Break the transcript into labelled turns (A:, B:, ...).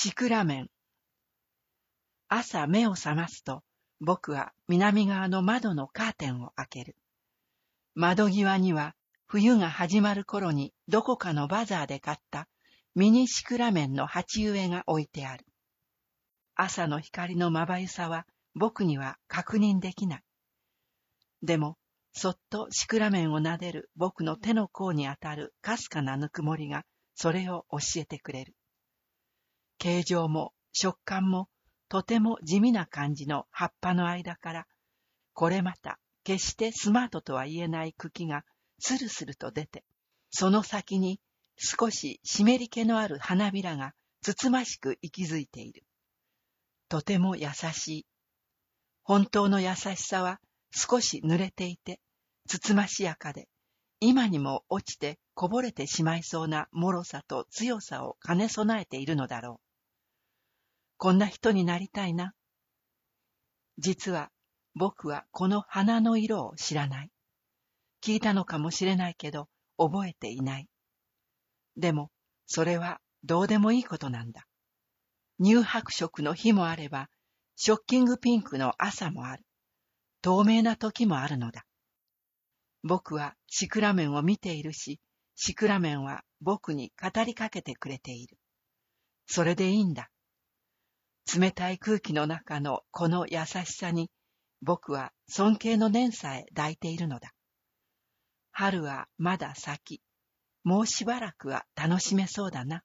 A: シクラメン。朝目を覚ますと、僕は南側の窓のカーテンを開ける。窓際には冬が始まる頃にどこかのバザーで買ったミニシクラメンの鉢植えが置いてある。朝の光のまばゆさは僕には確認できない。でも、そっとシクラメンを撫でる僕の手の甲に当たるかすかなぬくもりがそれを教えてくれる。形状も食感もとても地味な感じの葉っぱの間から、これまた決してスマートとは言えない茎がスルスルと出て、その先に少し湿り気のある花びらがつつましく息づいている。とても優しい。本当の優しさは少し濡れていて、つつましやかで、今にも落ちてこぼれてしまいそうな脆さと強さを兼ね備えているのだろう。こんな人になりたいな。実は僕はこの花の色を知らない。聞いたのかもしれないけど覚えていない。でもそれはどうでもいいことなんだ。乳白色の日もあれば、ショッキングピンクの朝もある。透明な時もあるのだ。僕はシクラメンを見ているし、シクラメンは僕に語りかけてくれている。それでいいんだ。冷たい空気の中のこの優しさに僕は尊敬の念さえ抱いているのだ。春はまだ先。もうしばらくは楽しめそうだな。